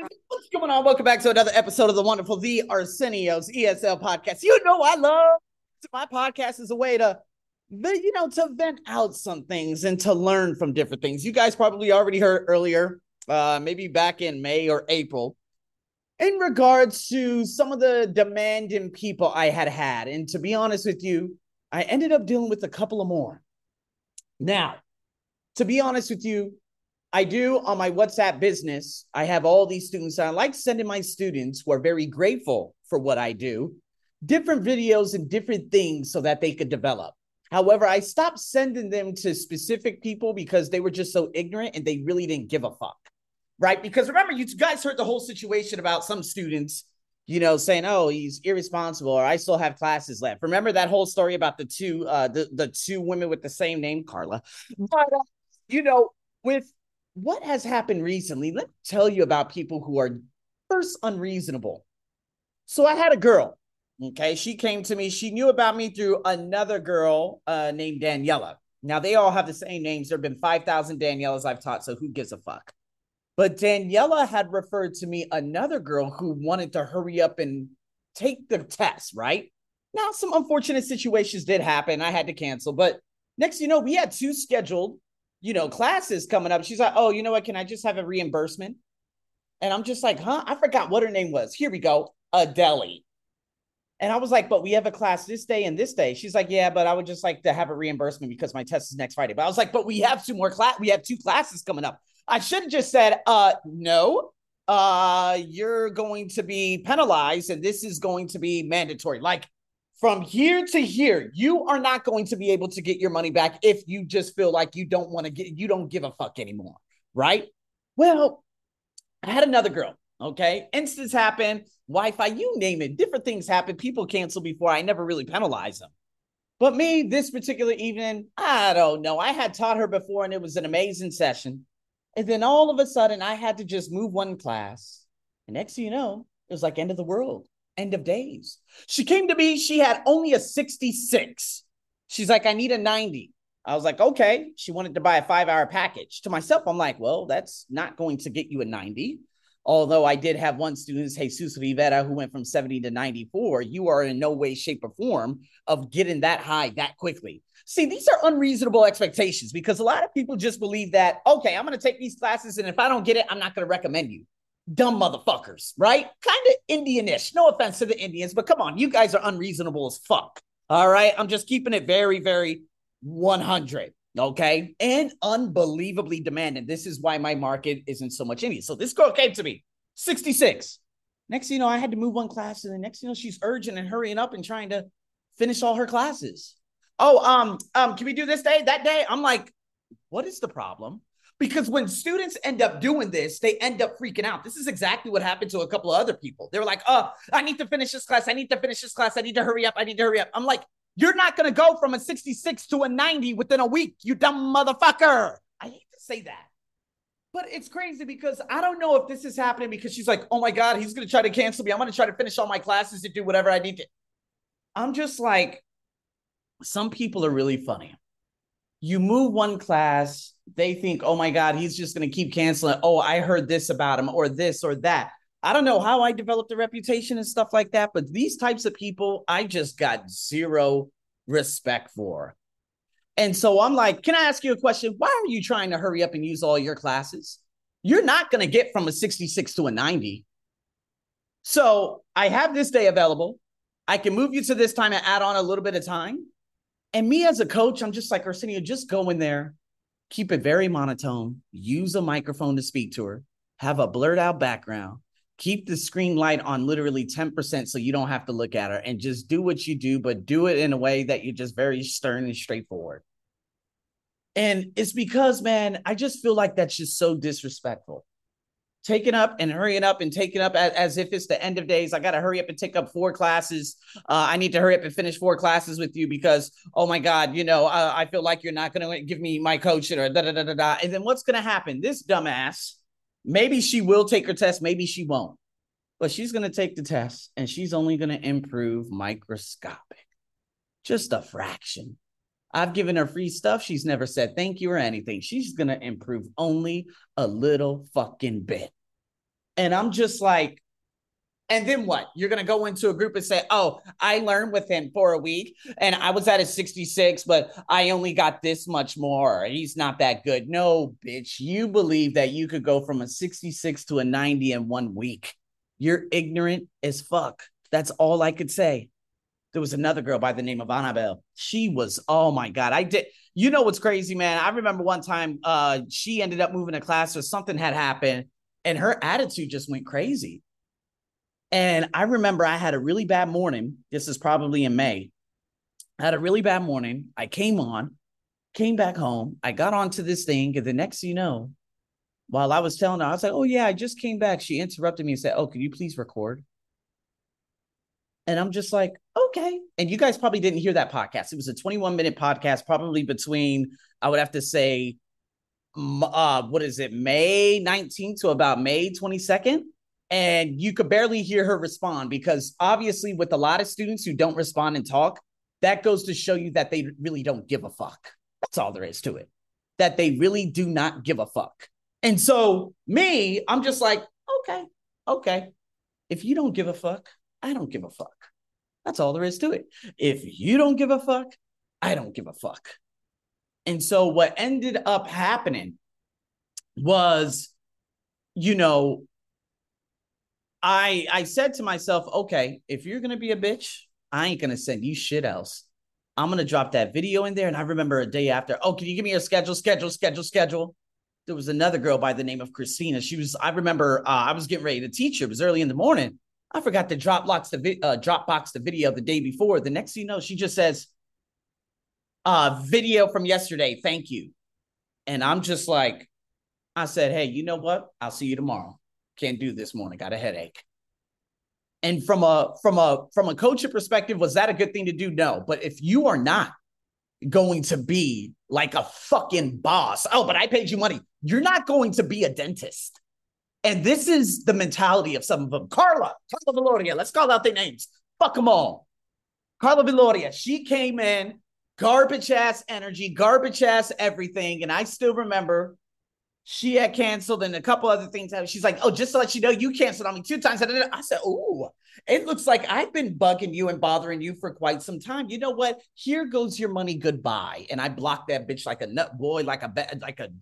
guys, what's going on? Welcome back to another episode of the wonderful The Arsenio's ESL podcast. You know, I love my podcast is a way to, you know, to vent out some things and to learn from different things. You guys probably already heard earlier, uh, maybe back in May or April, in regards to some of the demanding people I had had. And to be honest with you, I ended up dealing with a couple of more. Now, to be honest with you, I do on my WhatsApp business. I have all these students. I like sending my students who are very grateful for what I do different videos and different things so that they could develop. However, I stopped sending them to specific people because they were just so ignorant and they really didn't give a fuck. Right? Because remember, you guys heard the whole situation about some students, you know, saying, "Oh, he's irresponsible," or "I still have classes left." Remember that whole story about the two, uh, the the two women with the same name, Carla. But uh, you know, with what has happened recently, let me tell you about people who are first unreasonable. So I had a girl. Okay, she came to me. She knew about me through another girl uh, named Daniela. Now they all have the same names. There have been five thousand Danielas I've taught, so who gives a fuck? But Daniela had referred to me another girl who wanted to hurry up and take the test. Right now, some unfortunate situations did happen. I had to cancel, but next, you know, we had two scheduled you know, classes coming up. She's like, oh, you know what? Can I just have a reimbursement? And I'm just like, huh? I forgot what her name was. Here we go. Adele. And I was like, but we have a class this day and this day. She's like, yeah, but I would just like to have a reimbursement because my test is next Friday. But I was like, but we have two more class. We have two classes coming up. I should have just said, uh, no, uh, you're going to be penalized and this is going to be mandatory. Like from here to here, you are not going to be able to get your money back if you just feel like you don't want to get, you don't give a fuck anymore. Right. Well, I had another girl. Okay. Instance happen, Wi Fi, you name it. Different things happen. People cancel before. I never really penalize them. But me, this particular evening, I don't know. I had taught her before and it was an amazing session. And then all of a sudden, I had to just move one class. And next thing you know, it was like end of the world end of days. She came to me, she had only a 66. She's like, I need a 90. I was like, okay. She wanted to buy a five hour package. To myself, I'm like, well, that's not going to get you a 90. Although I did have one student, Jesus Rivera, who went from 70 to 94. You are in no way, shape, or form of getting that high that quickly. See, these are unreasonable expectations because a lot of people just believe that, okay, I'm going to take these classes, and if I don't get it, I'm not going to recommend you dumb motherfuckers, right? Kind of Indianish. No offense to the Indians, but come on, you guys are unreasonable as fuck. All right. I'm just keeping it very, very 100. Okay. And unbelievably demanding. This is why my market isn't so much Indian. So this girl came to me, 66. Next you know, I had to move one class, and the next you know, she's urgent and hurrying up and trying to finish all her classes. Oh, um, um, can we do this day, that day? I'm like, what is the problem? Because when students end up doing this, they end up freaking out. This is exactly what happened to a couple of other people. They were like, oh, I need to finish this class. I need to finish this class. I need to hurry up. I need to hurry up. I'm like, you're not going to go from a 66 to a 90 within a week, you dumb motherfucker. I hate to say that. But it's crazy because I don't know if this is happening because she's like, oh my God, he's going to try to cancel me. I'm going to try to finish all my classes and do whatever I need to. I'm just like, some people are really funny. You move one class, they think, oh my God, he's just going to keep canceling. Oh, I heard this about him or this or that. I don't know how I developed a reputation and stuff like that, but these types of people, I just got zero respect for. And so I'm like, can I ask you a question? Why are you trying to hurry up and use all your classes? You're not going to get from a 66 to a 90. So I have this day available. I can move you to this time and add on a little bit of time. And me as a coach, I'm just like, Arsenio, just go in there, keep it very monotone, use a microphone to speak to her, have a blurred out background, keep the screen light on literally 10% so you don't have to look at her and just do what you do, but do it in a way that you're just very stern and straightforward. And it's because, man, I just feel like that's just so disrespectful taking up and hurrying up and taking up as, as if it's the end of days. I got to hurry up and take up four classes. Uh, I need to hurry up and finish four classes with you because, oh my God, you know, I feel like you're not going to give me my coaching or da da da da da. And then what's going to happen? This dumbass, maybe she will take her test, maybe she won't, but she's going to take the test and she's only going to improve microscopic, just a fraction. I've given her free stuff. She's never said thank you or anything. She's going to improve only a little fucking bit. And I'm just like, and then what? You're going to go into a group and say, oh, I learned with him for a week and I was at a 66, but I only got this much more. He's not that good. No, bitch. You believe that you could go from a 66 to a 90 in one week. You're ignorant as fuck. That's all I could say. There was another girl by the name of Annabelle. She was, oh my God. I did. You know what's crazy, man? I remember one time uh, she ended up moving to class or something had happened and her attitude just went crazy and I remember I had a really bad morning. This is probably in May. I had a really bad morning. I came on, came back home. I got onto this thing. And the next you know, while I was telling her, I was like, oh, yeah, I just came back. She interrupted me and said, oh, could you please record? And I'm just like, okay. And you guys probably didn't hear that podcast. It was a 21 minute podcast, probably between, I would have to say, uh, what is it, May 19th to about May 22nd and you could barely hear her respond because obviously with a lot of students who don't respond and talk that goes to show you that they really don't give a fuck. That's all there is to it. That they really do not give a fuck. And so me i'm just like okay okay. If you don't give a fuck i don't give a fuck that's all there is to it if you don't give a fuck i don't give a fuck and so what ended up happening was you know I I said to myself, okay, if you're gonna be a bitch, I ain't gonna send you shit else. I'm gonna drop that video in there. And I remember a day after, oh, can you give me a schedule, schedule, schedule, schedule? There was another girl by the name of Christina. She was, I remember uh, I was getting ready to teach her. It was early in the morning. I forgot to drop box the vi- uh, Dropbox the video the day before. The next thing you know, she just says, uh, video from yesterday. Thank you. And I'm just like, I said, hey, you know what? I'll see you tomorrow can't do this morning, got a headache. And from a from a from a coaching perspective, was that a good thing to do? No. But if you are not going to be like a fucking boss, oh, but I paid you money, you're not going to be a dentist. And this is the mentality of some of them. Carla, Carla Valoria, let's call out their names. Fuck them all. Carla Valoria, she came in, garbage ass energy, garbage ass everything. And I still remember she had canceled and a couple other things. She's like, oh, just to let you know, you canceled on me two times. I said, oh, it looks like I've been bugging you and bothering you for quite some time. You know what? Here goes your money. Goodbye. And I blocked that bitch like a nut boy, like a like a.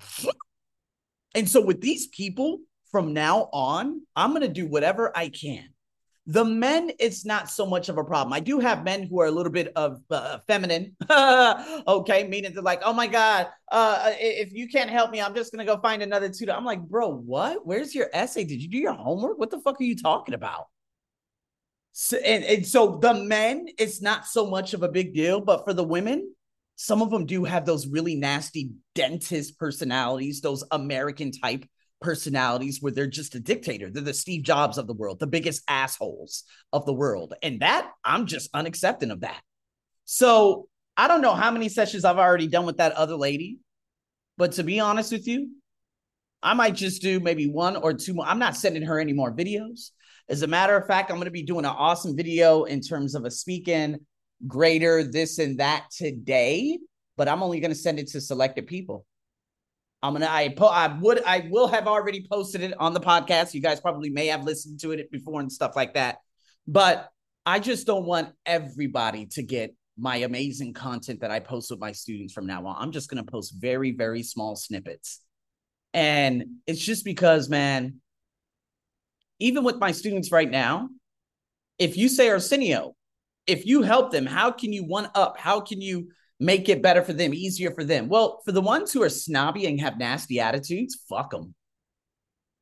And so with these people from now on, I'm gonna do whatever I can the men, it's not so much of a problem. I do have men who are a little bit of uh, feminine, okay, meaning they're like, oh my God, uh, if you can't help me, I'm just going to go find another tutor. I'm like, bro, what? Where's your essay? Did you do your homework? What the fuck are you talking about? So, and, and so the men, it's not so much of a big deal, but for the women, some of them do have those really nasty dentist personalities, those American type personalities where they're just a dictator. They're the Steve Jobs of the world, the biggest assholes of the world. And that I'm just unaccepting of that. So I don't know how many sessions I've already done with that other lady, but to be honest with you, I might just do maybe one or two more. I'm not sending her any more videos. As a matter of fact, I'm going to be doing an awesome video in terms of a speaking greater this and that today, but I'm only going to send it to selected people. I'm gonna I po- I would I will have already posted it on the podcast. You guys probably may have listened to it before and stuff like that. But I just don't want everybody to get my amazing content that I post with my students from now on. I'm just gonna post very, very small snippets. And it's just because, man, even with my students right now, if you say Arsenio, if you help them, how can you one up? How can you make it better for them, easier for them. Well, for the ones who are snobby and have nasty attitudes, fuck them.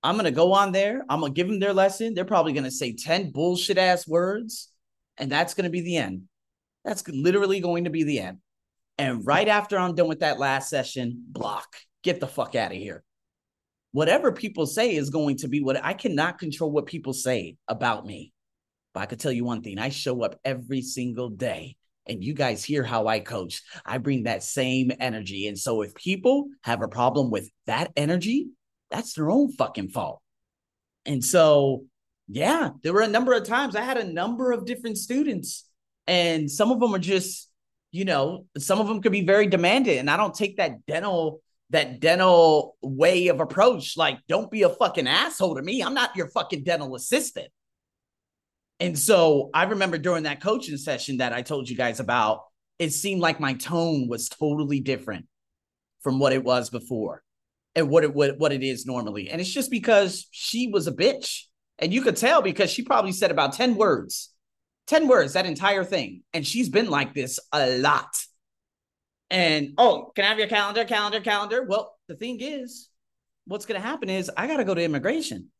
I'm going to go on there. I'm going to give them their lesson. They're probably going to say 10 bullshit ass words, and that's going to be the end. That's literally going to be the end. And right after I'm done with that last session, block. Get the fuck out of here. Whatever people say is going to be what I cannot control what people say about me. But I could tell you one thing I show up every single day and you guys hear how I coach. I bring that same energy. And so if people have a problem with that energy, that's their own fucking fault. And so, yeah, there were a number of times I had a number of different students, and some of them are just, you know, some of them could be very demanding. And I don't take that dental that dental way of approach. Like, don't be a fucking asshole to me. I'm not your fucking dental assistant. And so I remember during that coaching session that I told you guys about, it seemed like my tone was totally different from what it was before and what it what, what it is normally. And it's just because she was a bitch. And you could tell because she probably said about 10 words, 10 words, that entire thing. And she's been like this a lot. And oh, can I have your calendar, calendar, calendar? Well, the thing is, what's going to happen is I got to go to immigration.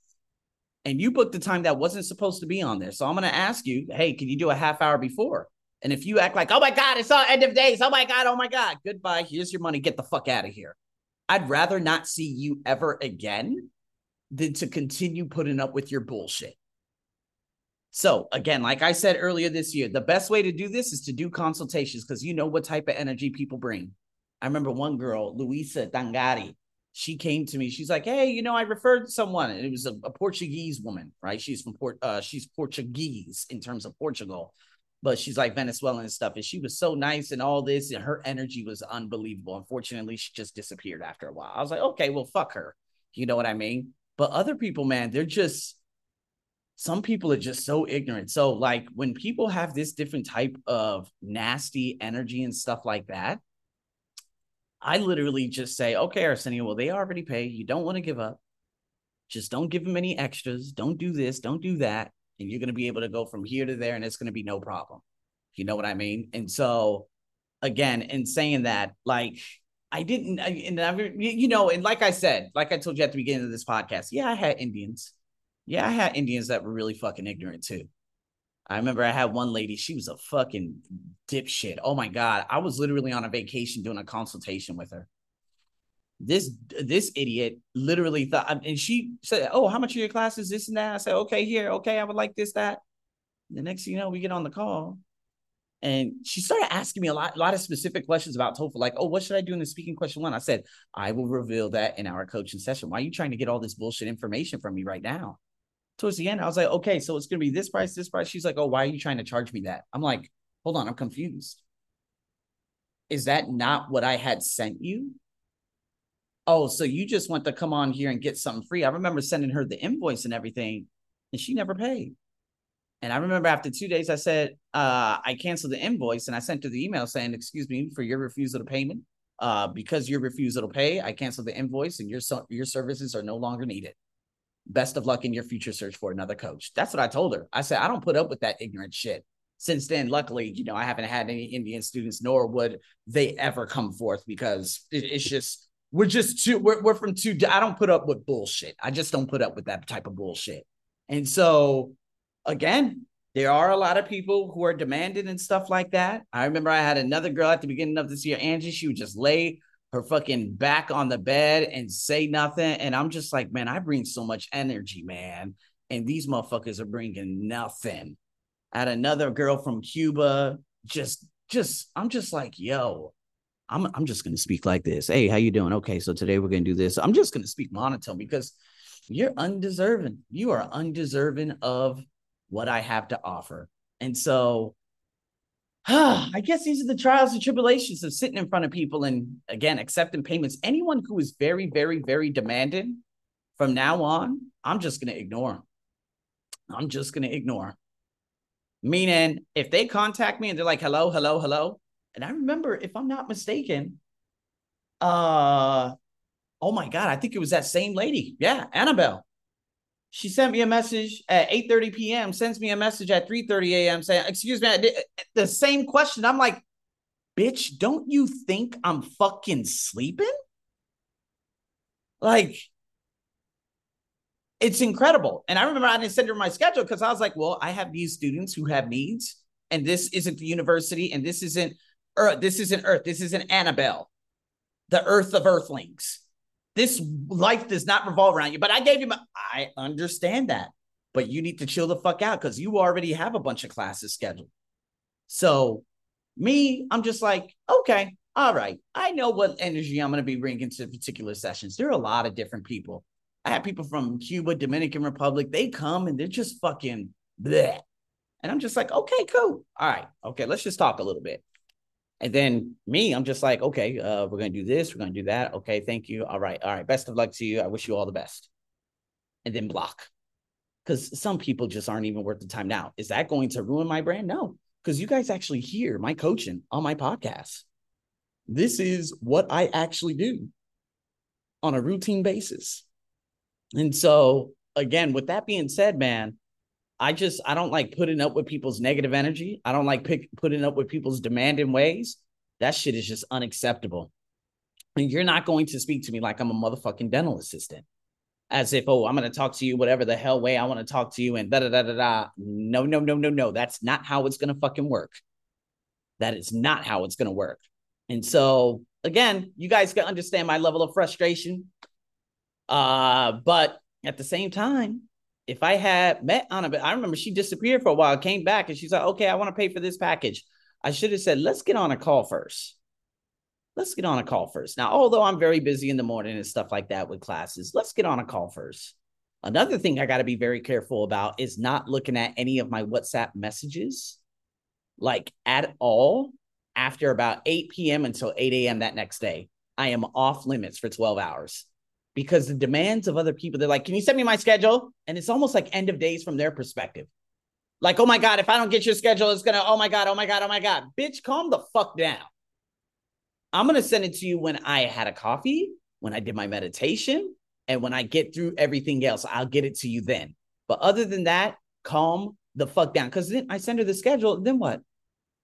And you booked the time that wasn't supposed to be on there. So I'm going to ask you, hey, can you do a half hour before? And if you act like, oh my God, it's all end of days. Oh my God, oh my God, goodbye. Here's your money. Get the fuck out of here. I'd rather not see you ever again than to continue putting up with your bullshit. So, again, like I said earlier this year, the best way to do this is to do consultations because you know what type of energy people bring. I remember one girl, Luisa Dangari, she came to me. She's like, "Hey, you know, I referred someone, and it was a, a Portuguese woman, right? She's from Port, uh, she's Portuguese in terms of Portugal, but she's like Venezuelan and stuff. And she was so nice and all this, and her energy was unbelievable. Unfortunately, she just disappeared after a while. I was like, okay, well, fuck her. You know what I mean? But other people, man, they're just some people are just so ignorant. So, like, when people have this different type of nasty energy and stuff like that, I literally just say, okay, Arsenio, well, they already pay. You don't want to give up. Just don't give them any extras. Don't do this. Don't do that. And you're going to be able to go from here to there and it's going to be no problem. You know what I mean? And so, again, in saying that, like, I didn't, and I, you know, and like I said, like I told you at the beginning of this podcast, yeah, I had Indians yeah, I had Indians that were really fucking ignorant too. I remember I had one lady, she was a fucking dipshit. Oh my God. I was literally on a vacation doing a consultation with her. This this idiot literally thought, and she said, Oh, how much are your classes? This and that. I said, Okay, here, okay, I would like this, that. The next thing you know, we get on the call. And she started asking me a lot, a lot of specific questions about TOEFL, like, oh, what should I do in the speaking question one? I said, I will reveal that in our coaching session. Why are you trying to get all this bullshit information from me right now? Towards the end, I was like, okay, so it's gonna be this price, this price. She's like, oh, why are you trying to charge me that? I'm like, hold on, I'm confused. Is that not what I had sent you? Oh, so you just want to come on here and get something free. I remember sending her the invoice and everything, and she never paid. And I remember after two days, I said, uh, I canceled the invoice and I sent her the email saying, excuse me for your refusal to payment. Uh, because your refusal to pay, I canceled the invoice and your your services are no longer needed best of luck in your future search for another coach. That's what I told her. I said, I don't put up with that ignorant shit. Since then, luckily, you know, I haven't had any Indian students, nor would they ever come forth because it, it's just, we're just too, we're, we're from too, I don't put up with bullshit. I just don't put up with that type of bullshit. And so, again, there are a lot of people who are demanding and stuff like that. I remember I had another girl at the beginning of this year, Angie. She would just lay her fucking back on the bed and say nothing. And I'm just like, man, I bring so much energy, man. And these motherfuckers are bringing nothing. Had another girl from Cuba, just, just, I'm just like, yo, I'm, I'm just gonna speak like this. Hey, how you doing? Okay, so today we're gonna do this. I'm just gonna speak monotone because you're undeserving. You are undeserving of what I have to offer. And so I guess these are the trials and tribulations of sitting in front of people and again accepting payments. Anyone who is very, very, very demanding from now on, I'm just going to ignore them. I'm just going to ignore. Meaning, if they contact me and they're like, hello, hello, hello. And I remember, if I'm not mistaken, uh, oh my God, I think it was that same lady. Yeah, Annabelle she sent me a message at 8:30 p.m. sends me a message at 3:30 a.m. saying, "Excuse me, the same question." I'm like, "Bitch, don't you think I'm fucking sleeping?" Like it's incredible. And I remember I didn't send her my schedule because I was like, "Well, I have these students who have needs, and this isn't the university, and this isn't Earth. This isn't Earth. This isn't Annabelle, the Earth of Earthlings." This life does not revolve around you. But I gave you my, I understand that. But you need to chill the fuck out because you already have a bunch of classes scheduled. So, me, I'm just like, okay, all right. I know what energy I'm going to be bringing to particular sessions. There are a lot of different people. I have people from Cuba, Dominican Republic. They come and they're just fucking bleh. And I'm just like, okay, cool. All right. Okay, let's just talk a little bit. And then me, I'm just like, okay, uh, we're gonna do this, we're gonna do that. Okay, thank you. All right, all right. Best of luck to you. I wish you all the best. And then block. Because some people just aren't even worth the time. Now, is that going to ruin my brand? No, because you guys actually hear my coaching on my podcast. This is what I actually do on a routine basis. And so, again, with that being said, man, I just I don't like putting up with people's negative energy. I don't like pick, putting up with people's demanding ways. That shit is just unacceptable. And you're not going to speak to me like I'm a motherfucking dental assistant, as if oh I'm going to talk to you whatever the hell way I want to talk to you and da da da da da. No no no no no. That's not how it's going to fucking work. That is not how it's going to work. And so again, you guys can understand my level of frustration. Uh, but at the same time, if I had met Anna, I remember she disappeared for a while, came back, and she's like, okay, I want to pay for this package. I should have said, let's get on a call first. Let's get on a call first. Now, although I'm very busy in the morning and stuff like that with classes, let's get on a call first. Another thing I got to be very careful about is not looking at any of my WhatsApp messages like at all after about 8 p.m. until 8 a.m. that next day. I am off limits for 12 hours because the demands of other people, they're like, can you send me my schedule? And it's almost like end of days from their perspective. Like, oh my God, if I don't get your schedule, it's gonna, oh my God, oh my God, oh my God. Bitch, calm the fuck down. I'm gonna send it to you when I had a coffee, when I did my meditation, and when I get through everything else, I'll get it to you then. But other than that, calm the fuck down. Cause then I send her the schedule, then what?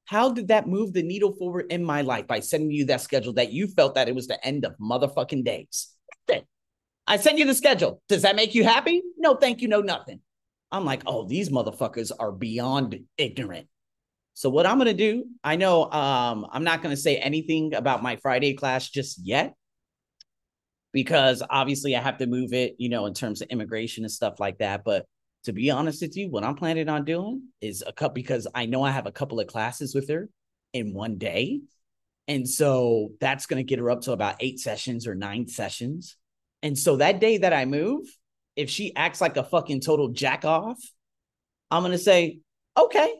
How did that move the needle forward in my life by sending you that schedule that you felt that it was the end of motherfucking days? I sent you the schedule. Does that make you happy? No, thank you. No, nothing. I'm like, oh, these motherfuckers are beyond ignorant. So what I'm gonna do, I know um, I'm not gonna say anything about my Friday class just yet, because obviously I have to move it, you know, in terms of immigration and stuff like that. But to be honest with you, what I'm planning on doing is a cup because I know I have a couple of classes with her in one day. And so that's to get her up to about eight sessions or nine sessions. And so that day that I move, if she acts like a fucking total jack off, I'm going to say, okay,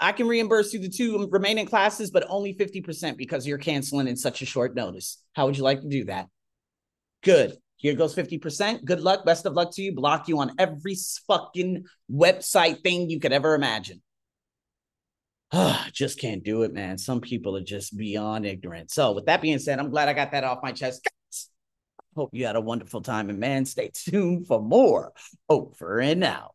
I can reimburse you the two remaining classes, but only 50% because you're canceling in such a short notice. How would you like to do that? Good. Here goes 50%. Good luck. Best of luck to you. Block you on every fucking website thing you could ever imagine. just can't do it, man. Some people are just beyond ignorant. So, with that being said, I'm glad I got that off my chest. Hope you had a wonderful time. And man, stay tuned for more over and out.